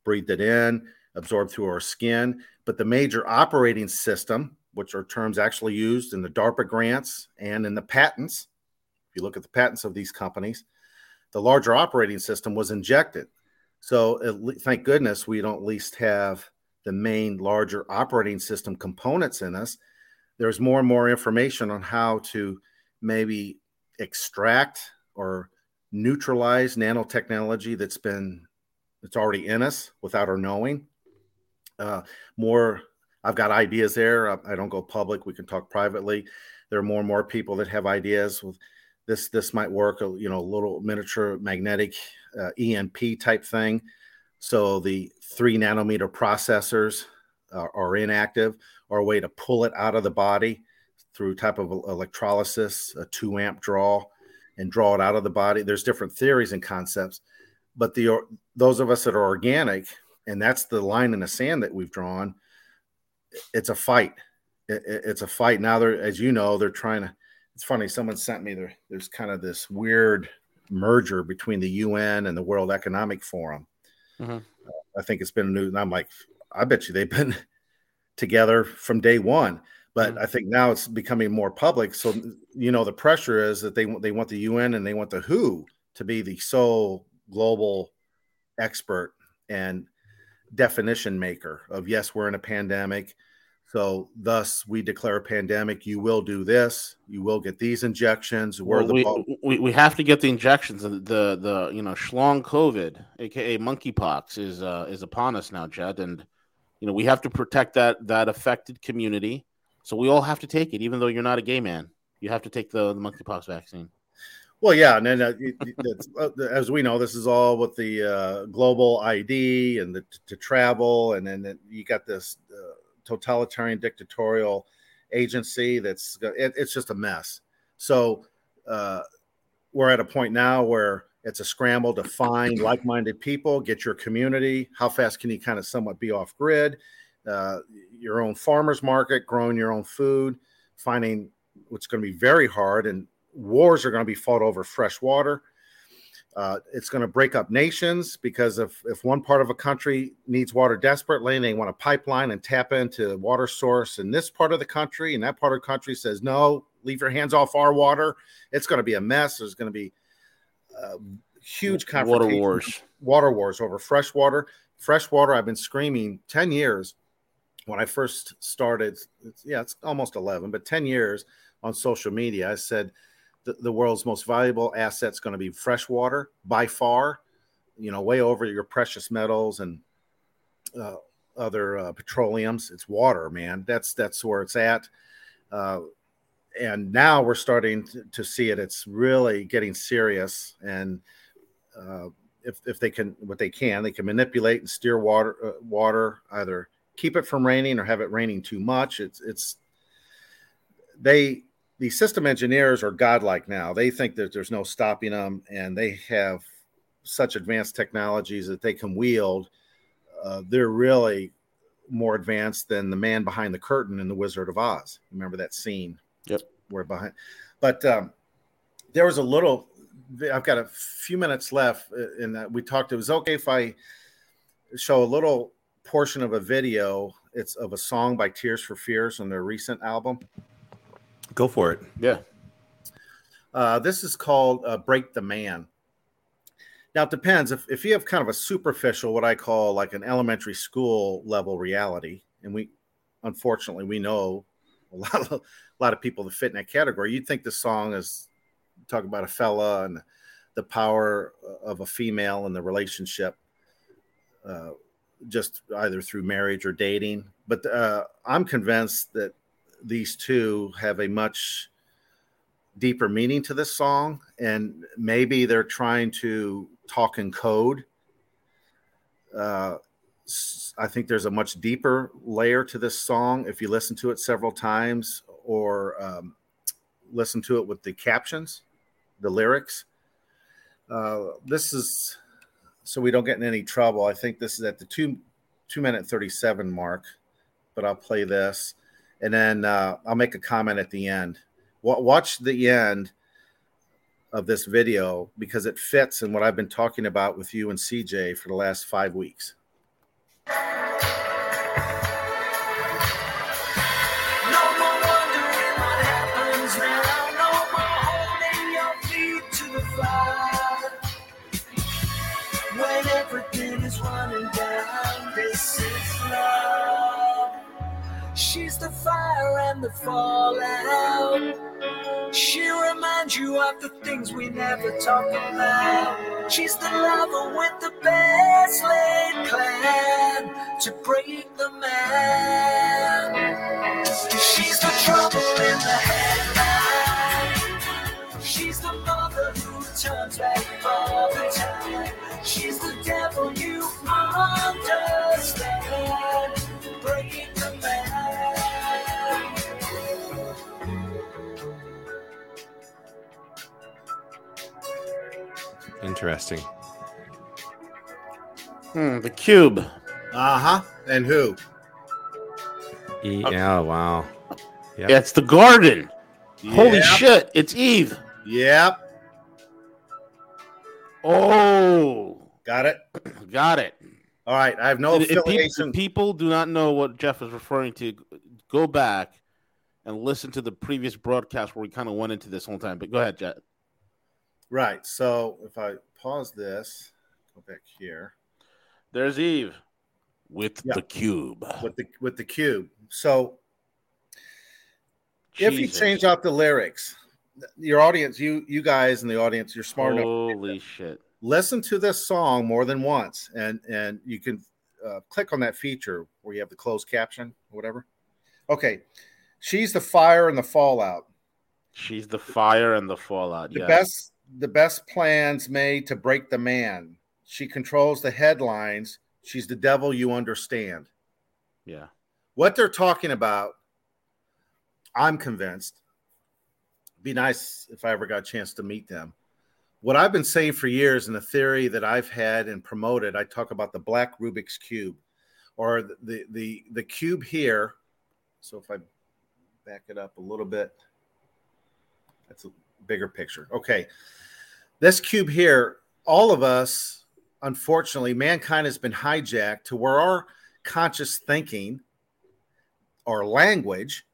breathed it in, absorbed through our skin, but the major operating system, which are terms actually used in the DARPA grants and in the patents, if you look at the patents of these companies, the larger operating system was injected. So, thank goodness we don't at least have the main larger operating system components in us. There's more and more information on how to maybe extract or neutralize nanotechnology that's been that's already in us without our knowing. Uh, more, I've got ideas there. I, I, don't go public. We can talk privately. There are more and more people that have ideas with this this might work. You know, a little miniature magnetic uh, EMP type thing. So the three nanometer processors are, are inactive, or a way to pull it out of the body through type of electrolysis, a two amp draw, and draw it out of the body. There's different theories and concepts, but the those of us that are organic, and that's the line in the sand that we've drawn. It's a fight. It, it, it's a fight now. They're, as you know, they're trying to. It's funny. Someone sent me there. There's kind of this weird merger between the UN and the World Economic Forum. Mm-hmm. I think it's been new. And I'm like, I bet you they've been [laughs] together from day one but mm-hmm. I think now it's becoming more public. So you know the pressure is that they they want the UN and they want the WHO to be the sole global expert and definition maker of yes, we're in a pandemic. So thus we declare a pandemic. You will do this. You will get these injections. Well, we, we, we have to get the injections. The, the the you know schlong COVID, aka monkeypox, is uh, is upon us now, Jet, and you know we have to protect that that affected community so we all have to take it, even though you're not a gay man. You have to take the, the monkeypox vaccine. Well, yeah, and then uh, uh, as we know, this is all with the uh, global ID and the, to travel, and then you got this uh, totalitarian dictatorial agency that's it, it's just a mess. So uh, we're at a point now where it's a scramble to find like-minded people, get your community. How fast can you kind of somewhat be off grid? Uh, your own farmers market, growing your own food, finding what's going to be very hard, and wars are going to be fought over fresh water. Uh, it's going to break up nations because if, if one part of a country needs water desperately and they want a pipeline and tap into water source in this part of the country and that part of the country says no leave your hands off our water it's going to be a mess. There's going to be uh, huge water wars. water wars over fresh water. Fresh water i've been screaming 10 years when I first started, it's, yeah, it's almost 11, but 10 years on social media, I said the, the world's most valuable asset is going to be fresh water by far, you know, way over your precious metals and uh, other uh, petroleums. It's water, man. That's that's where it's at. Uh, and now we're starting to, to, see it. It's really getting serious. And uh, if, if they can, what they can, they can manipulate and steer water, uh, water either keep it from raining or have it raining too much. It's it's they the system engineers are godlike now. They think that there's no stopping them, and they have such advanced technologies that they can wield. Uh, they're really more advanced than the man behind the curtain in the Wizard of Oz. Remember that scene? Yep. Where behind, but um, there was a little. I've got a few minutes left, and uh, we talked. It was okay if I show a little portion of a video. It's of a song by Tears for Fears on their recent album. Go for it. Yeah. Uh, this is called uh, Break the Man. Now, it depends. If, if you have kind of a superficial, what I call like an elementary school level reality, and we, unfortunately, we know a lot of, a lot of people that fit in that category, you'd think the song is talk about a fella and the power of a female and the relationship. Uh, just either through marriage or dating. But uh, I'm convinced that these two have a much deeper meaning to this song, and maybe they're trying to talk in code. Uh, I think there's a much deeper layer to this song if you listen to it several times or um, listen to it with the captions, the lyrics. Uh, this is so we don't get in any trouble. I think this is at the two two minute thirty seven mark, but I'll play this, and then uh, I'll make a comment at the end. Watch the end of this video because it fits in what I've been talking about with you and CJ for the last five weeks. The fallout. She reminds you of the things we never talk about. She's the lover with the best laid plan to break the man. She's the trouble in the headline. She's the Interesting. Hmm, the cube. Uh huh. And who? E- oh wow. Yep. Yeah, it's the garden. Holy shit! It's Eve. Yep. Oh, Got it. [clears throat] got it. All right. I have no If- if people, affiliation. if people do not know what Jet is referring to, go back and listen to the previous broadcast where we kind of went into this whole time. But go ahead, Jet. Right. So if I pause this, go back here There's Eve with Yeah. the cube. with the with the cube. So if you change out the lyrics, your audience, you you guys in the audience, you're smart enough. holy shit! Listen to this song more than once, and and you can uh, click on that feature where you have the closed caption or whatever. Okay, she's the fire and the fallout. She's the fire and the fallout. The yes. best the best plans made to break the man. She controls the headlines. She's the devil you understand. Yeah. What they're talking about, I'm convinced. Be nice if I ever got a chance to meet them. What I've been saying for years, and the theory that I've had and promoted, I talk about the black Rubik's cube, or the the the, the cube here. So if I back it up a little bit, that's a bigger picture. Okay, this cube here, all of us, unfortunately, mankind has been hijacked to where our conscious thinking, our language,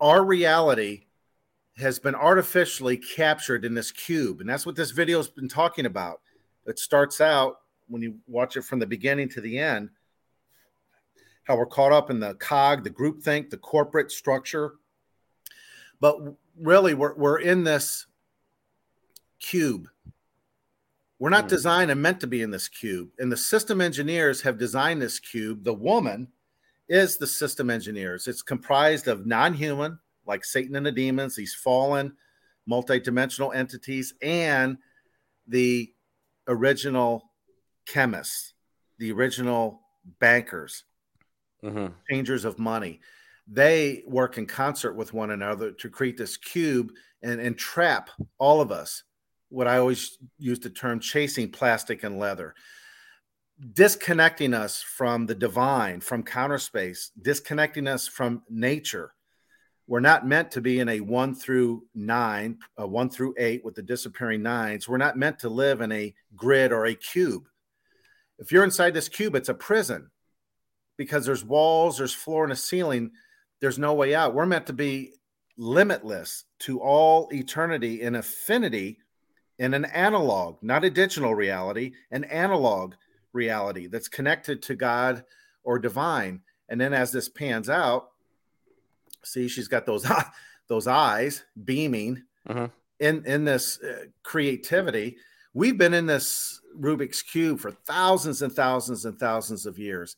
our reality has been artificially captured in this cube. And that's what this video has been talking about. It starts out when you watch it from the beginning to the end, how we're caught up in the cog, the groupthink, the corporate structure. But really, we're, we're in this cube. We're not Hmm. designed and meant to be in this cube. And the system engineers have designed this cube. The woman is the system engineers. It's comprised of non human, like Satan and the demons, these fallen multidimensional entities, and the original chemists, the original bankers, hmm changers of money. They work in concert with one another to create this cube and, and trap all of us. What I always use the term chasing plastic and leather, disconnecting us from the divine, from counter space, disconnecting us from nature. We're not meant to be in a one through nine, a one through eight with the disappearing nines. We're not meant to live in a grid or a cube. If you're inside this cube, it's a prison because there's walls, there's floor and a ceiling. There's no way out. We're meant to be limitless to all eternity in affinity in an analog, not a digital reality, an analog reality that's connected to God or divine. And then as this pans out, see, she's got those [laughs] those eyes beaming Mhm. in in this uh, creativity. We've been in this Rubik's cube for thousands and thousands and thousands of years.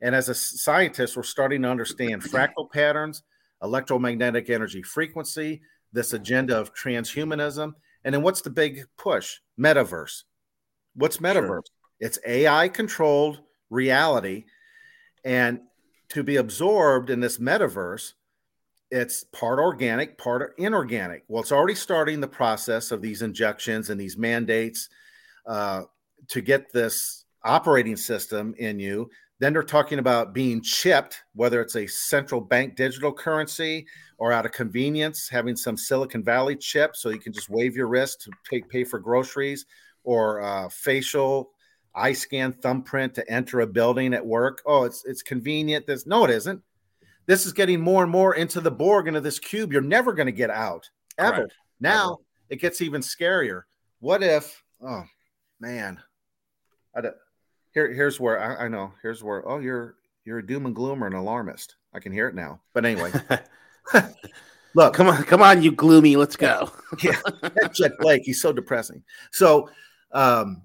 And as a scientist, we're starting to understand fractal patterns, electromagnetic energy frequency, this agenda of transhumanism. And then what's the big push? Metaverse. What's metaverse? It's AI controlled reality. And to be absorbed in this metaverse, it's part organic, part inorganic. Well, it's already starting the process of these injections and these mandates uh, to get this operating system in you. Then they're talking about being chipped, whether it's a central bank digital currency or out of convenience, having some Silicon Valley chip so you can just wave your wrist to pay, pay for groceries or uh, facial eye scan thumbprint to enter a building at work. Oh, it's it's convenient. This no, it isn't. This is getting more and more into the Borg into this cube. You're never going to get out ever. Correct. Now it gets even scarier. What if? Oh man, I don't, here here's where I, I know. Here's where. Oh, you're you're a doom and gloomer and alarmist. I can hear it now. But anyway, [laughs] look, come on, come on, you gloomy. Let's go. [laughs] yeah, [laughs] Jet Blake, he's so depressing. So, um,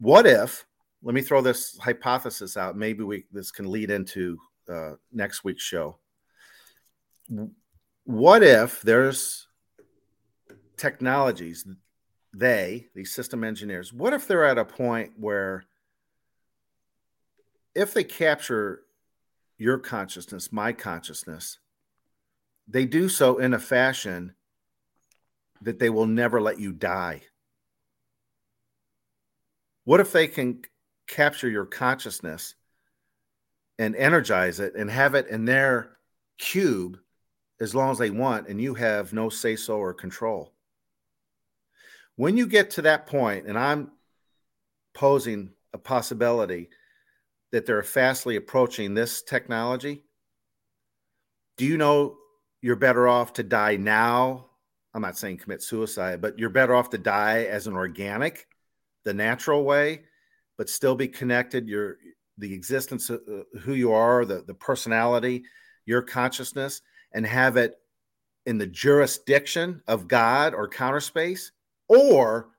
what if? Let me throw this hypothesis out. Maybe we this can lead into uh, next week's show. What if there's technologies? They, these system engineers, what if they're at a point where, if they capture your consciousness, my consciousness, they do so in a fashion that they will never let you die. What if they can capture your consciousness and energize it and have it in their cube as long as they want, and you have no say so or control? When you get to that point, and I'm posing a possibility that they're fastly approaching this technology, do you know you're better off to die now? I'm not saying commit suicide, but you're better off to die as an organic, the natural way, but still be connected. Your the existence of uh, who you are, the the personality, your consciousness, and have it in the jurisdiction of God or counter space, or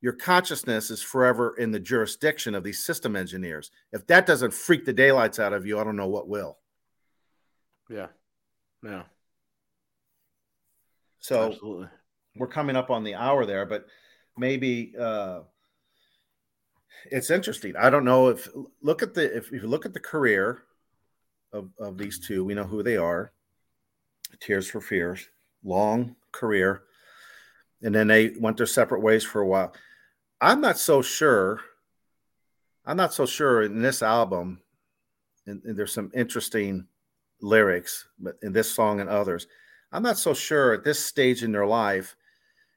your consciousness is forever in the jurisdiction of these system engineers. If that doesn't freak the daylights out of you, I don't know what will. Yeah. Yeah. So Absolutely. we're coming up on the hour there, but maybe uh, it's interesting. I don't know if look at the if you look at the career of, of these two, we know who they are. Tears for Fears, long career, and then they went their separate ways for a while. I'm not so sure. I'm not so sure in this album, and, and there's some interesting lyrics, but in this song and others, I'm not so sure at this stage in their life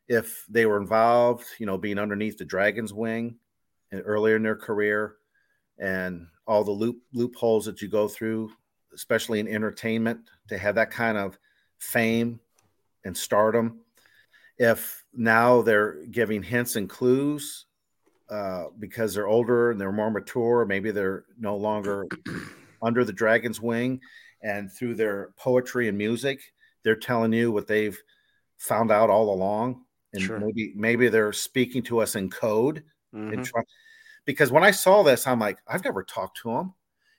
if they were involved, you know, being underneath the dragon's wing and earlier in their career and all the loop loopholes that you go through, especially in entertainment, to have that kind of fame and stardom. If now they're giving hints and clues uh, because they're older and they're more mature, maybe they're no longer [clears throat] under the dragon's wing, and through their poetry and music, they're telling you what they've found out all along, and Sure. maybe maybe they're speaking to us in code. Mhm. And try, because when I saw this, I'm like, I've never talked to them,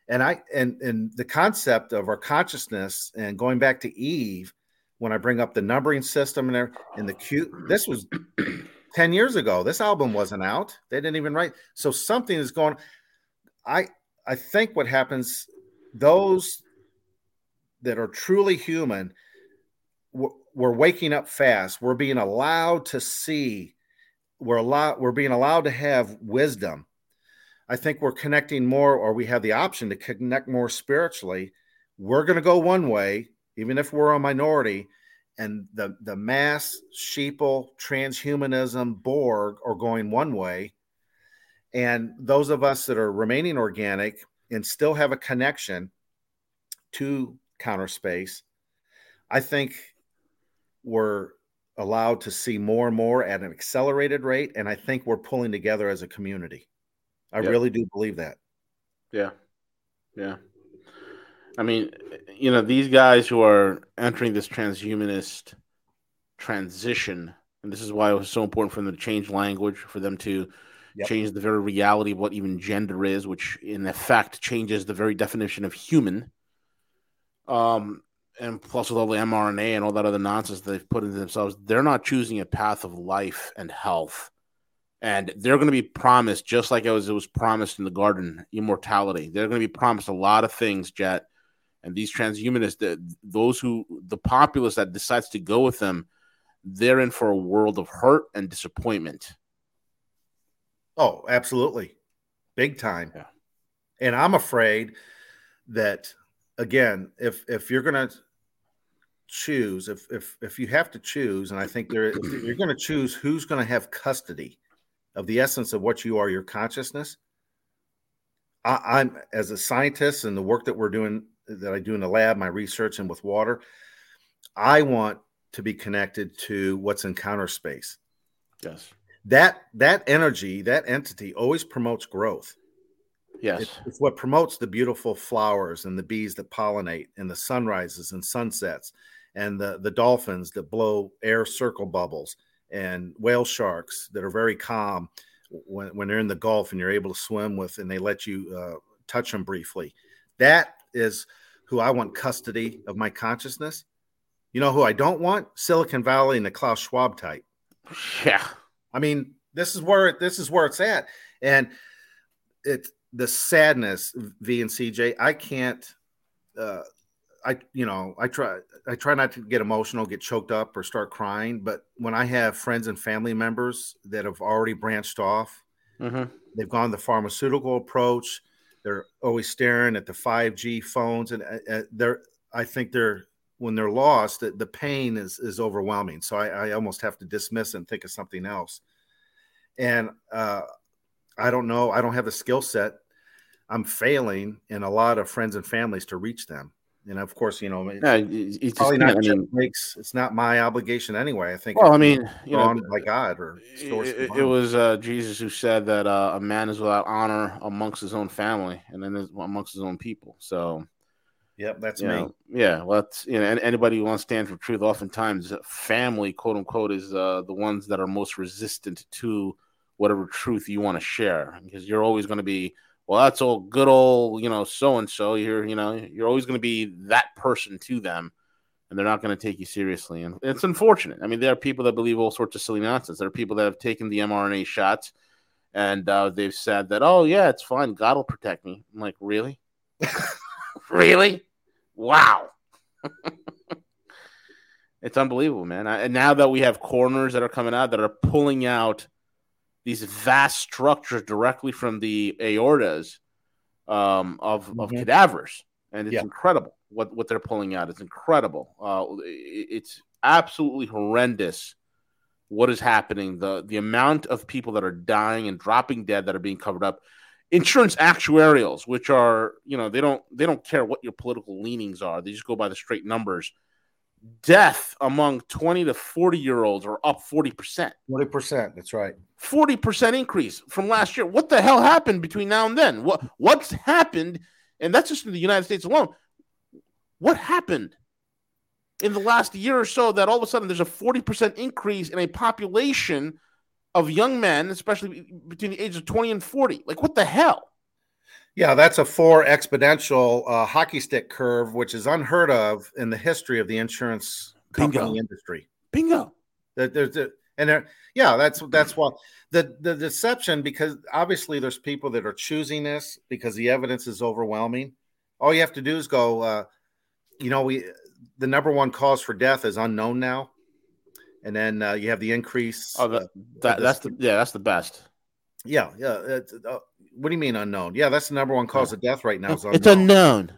and I and and the concept of our consciousness and going back to Eve, when I bring up the numbering system and the cute, this was [clears throat] ten years ago. This album wasn't out. They didn't even write. So something is going. I I think what happens, those that are truly human, we're, we're waking up fast. We're being allowed to see. We're allowed. We're being allowed to have wisdom. I think we're connecting more, or we have the option to connect more spiritually. We're going to go one way, even if we're a minority, and the the mass sheeple transhumanism Borg are going one way, and those of us that are remaining organic and still have a connection to counter space, I think we're allowed to see more and more at an accelerated rate, and I think we're pulling together as a community. I Yep. really do believe that. Yeah. Yeah. I mean, you know, these guys who are entering this transhumanist transition, and this is why it was so important for them to change language, for them to Yep. change the very reality of what even gender is, which in effect changes the very definition of human. Um, and plus with all the mRNA and all that other nonsense they've put into themselves, they're not choosing a path of life and health. And they're going to be promised, just like it was, it was promised in the garden, immortality. They're going to be promised a lot of things, Jet. And these transhumanists, the, those who, the populace that decides to go with them, they're in for a world of hurt and disappointment. Oh, absolutely. Big time. Yeah. And I'm afraid that again, if if you're going to choose if if if you have to choose and I think there you're going to choose who's going to have custody of the essence of what you are, your consciousness. I, I'm as a scientist and the work that we're doing that I do in the lab, my research and with water, I want to be connected to what's in counter space Yes. that that energy that entity always promotes growth Yes. It's, it's what promotes the beautiful flowers and the bees that pollinate and the sunrises and sunsets and the the dolphins that blow air circle bubbles and whale sharks that are very calm when, when they're in the gulf and you're able to swim with and they let you uh, touch them briefly that is who i want custody of my consciousness you know who i don't want silicon valley and the klaus schwab type Yeah. I mean, this is where it, this is where it's at, and it's the sadness. V and CJ, I can't. Uh, I you know I try I try not to get emotional, get choked up, or start crying. But when I have friends and family members that have already branched off, hmm They've gone the pharmaceutical approach. They're always staring at the 5G phones, and uh, uh, they're. I think they're when they're lost, the, the pain is is overwhelming. So I, I almost have to dismiss and think of something else. And uh, I don't know. I don't have the skill set. I'm failing in a lot of friends and families to reach them. And of course, you know, it's it's just, probably I not mean, makes it's not my obligation anyway. I think. well, I mean, you know, by God or it, it was uh, Jesus who said that uh, a man is without honor amongst his own family and then amongst his own people. So, Yep, that's me. know, yeah, well, that's, you know, and anybody who wants to stand for truth, oftentimes family, quote unquote, is uh, the ones that are most resistant to whatever truth you want to share because you're always going to be, well, that's all good old, you know, so and so. You're, you know, you're always going to be that person to them, and they're not going to take you seriously. And it's unfortunate. I mean, there are people that believe all sorts of silly nonsense. There are people that have taken the mRNA shots, and uh, they've said that, oh yeah, it's fine. God will protect me. I'm like, really, [laughs] really, wow. [laughs] it's unbelievable, man. I, and now that we have coroners that are coming out that are pulling out these vast structures directly from the aortas um, of, of Mhm. cadavers, and it's Yeah. incredible what, what they're pulling out. It's incredible. Uh, it- it's absolutely horrendous what is happening. The the amount of people that are dying and dropping dead that are being covered up. Insurance actuarials, which are you know they don't they don't care what your political leanings are. They just go by the straight numbers. Death among twenty to forty year olds are up forty percent. Forty percent. That's right. 40% increase from last year. What the hell happened between now and then? What what's happened? And that's just in the United States alone. What happened in the last year or so that all of a sudden there's a 40% increase in a population of young men, especially between the ages of 20 and 40? Like what the hell? Yeah, that's a four exponential uh, hockey stick curve, which is unheard of in the history of the insurance company Bingo. industry. Bingo. That there's a, and there, yeah, that's that's why the the deception because obviously there's people that are choosing this because the evidence is overwhelming. All you have to do is go. Uh, you know, we the number one cause for death is unknown now, and then uh, you have the increase. Oh, that, uh, that the- that's the yeah, that's the best. yeah, yeah. it's, uh, what do you mean unknown? Yeah, that's the number one cause of death right now. Is It's unknown. unknown.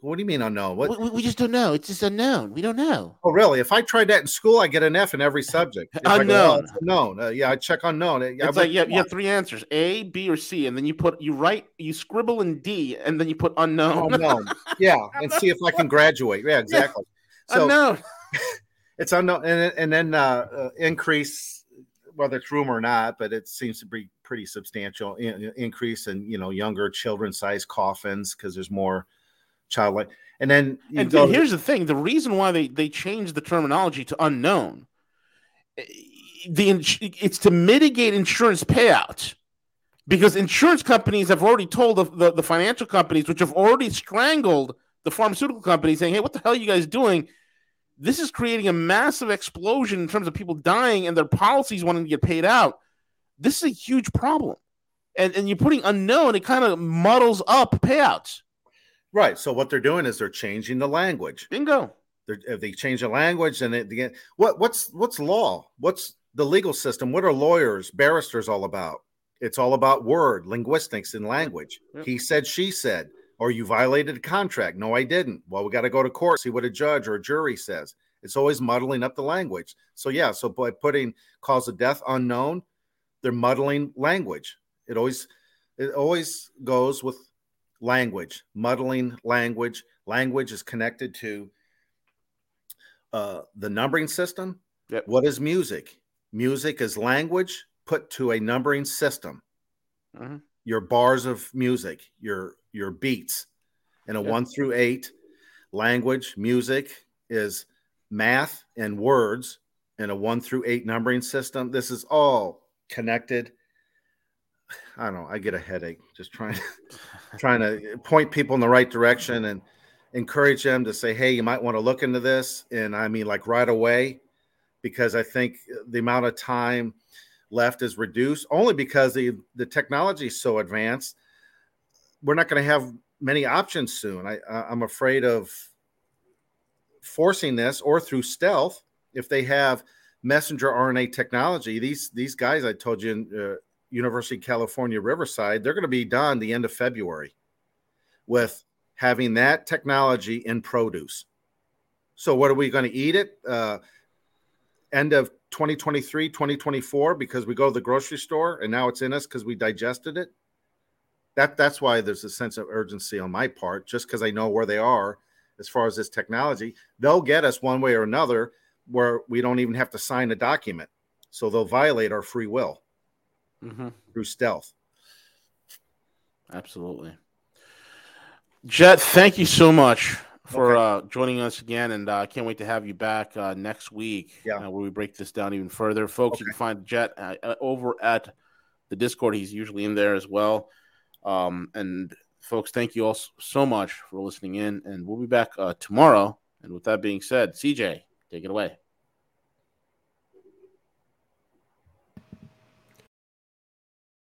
What do you mean unknown? What? We, we- just don't know. It's just unknown. We don't know. Oh, really? If I tried that in school, I get an F in every subject. If I go, Unknown. "Oh, unknown. Uh, yeah, I check unknown. Uh, yeah, It's but like you have, you have three answers: A, B, or C, and then you put you write you scribble in D, and then you put unknown. unknown. [laughs] Yeah, and see if I can graduate. Yeah, exactly. So unknown. [laughs] it's unknown, and, and then uh, uh, increase, whether it's rumor or not, but it seems to be pretty substantial in, increase in you know younger children size coffins because there's more childlike. and then you And go- here's the thing: the reason why they they changed the terminology to unknown, eh, the it's to mitigate insurance payouts. Because insurance companies have already told the, the, the financial companies, which have already strangled the pharmaceutical companies, saying, "Hey, what the hell are you guys doing? This is creating a massive explosion in terms of people dying and their policies wanting to get paid out. This is a huge problem." And and you're putting unknown, it kind of muddles up payouts. right. So what they're doing is they're changing the language. Bingo. They're, if they change the language and it, they get what what's what's law? What's the legal system? What are lawyers, barristers all about? It's all about word, linguistics, and language. Yep. He said, she said, or you violated a contract. No, I didn't. Well, we got to go to court, see what a judge or a jury says. It's always muddling up the language. So yeah, so by putting cause of death unknown, they're muddling language. It always it always goes with language, muddling language. Language is connected to uh, the numbering system. Yep. What is music? Music is language put to a numbering system. Mhm. Your bars of music, your your beats, and a Yep. one through eight. Language, music is math and words, and a one through eight numbering system. This is all connected. I don't know. I get a headache just trying to, [laughs] trying to point people in the right direction and encourage them to say, hey, you might want to look into this. And I mean, like right away, because I think the amount of time left is reduced only because the, the technology is so advanced. We're not going to have many options soon. I, I'm afraid of forcing this or through stealth if they have messenger RNA technology. These these guys I told you uh, University of California, Riverside, they're going to be done the end of February with having that technology in produce. So, what are we going to eat it? Uh, end of 2023, 2024, because we go to the grocery store and now it's in us because we digested it. That that's why there's a sense of urgency on my part, just because I know where they are as far as this technology. They'll get us one way or another where we don't even have to sign a document. So they'll violate our free will mm-hmm. through stealth. Absolutely. Jet, thank you so much for okay. uh, joining us again, and I uh, can't wait to have you back uh, next week yeah. uh, where we break this down even further. Folks, okay. you can find Jet uh, uh, over at the Discord. He's usually in there as well. Um, and folks, thank you all so much for listening in, and we'll be back tomorrow. And with that being said, CJ, take it away.